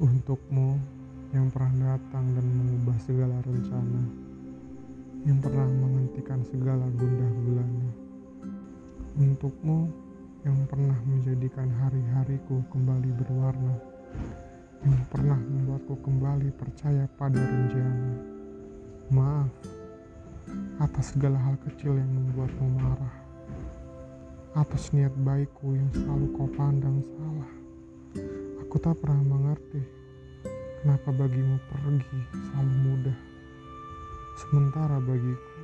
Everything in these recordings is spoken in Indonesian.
Untukmu yang pernah datang dan mengubah segala rencana, yang pernah menghentikan segala gundah gulana. Untukmu yang pernah menjadikan hari-hariku kembali berwarna, yang pernah membuatku kembali percaya pada rencana. Maaf atas segala hal kecil yang membuatmu marah, atas niat baikku yang selalu kau pandang salah. Aku tak pernah mengerti kenapa bagimu pergi selalu mudah, sementara bagiku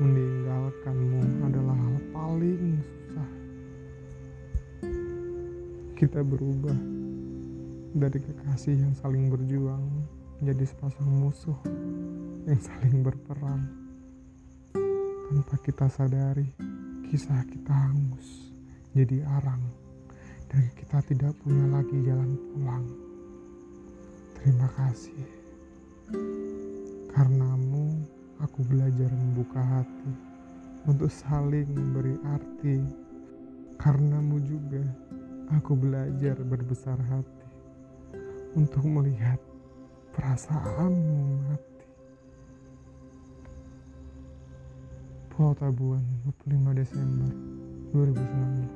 meninggalkanmu adalah hal paling susah. Kita berubah dari kekasih yang saling berjuang menjadi sepasang musuh yang saling berperang. Tanpa kita sadari, kisah kita hangus jadi arang dan kita tidak punya lagi jalan pulang. Terima kasih. Karenamu, aku belajar membuka hati untuk saling memberi arti. Karenamu juga, aku belajar berbesar hati untuk melihat perasaanmu mati. Pulau Tabuan, 25 Desember 2019.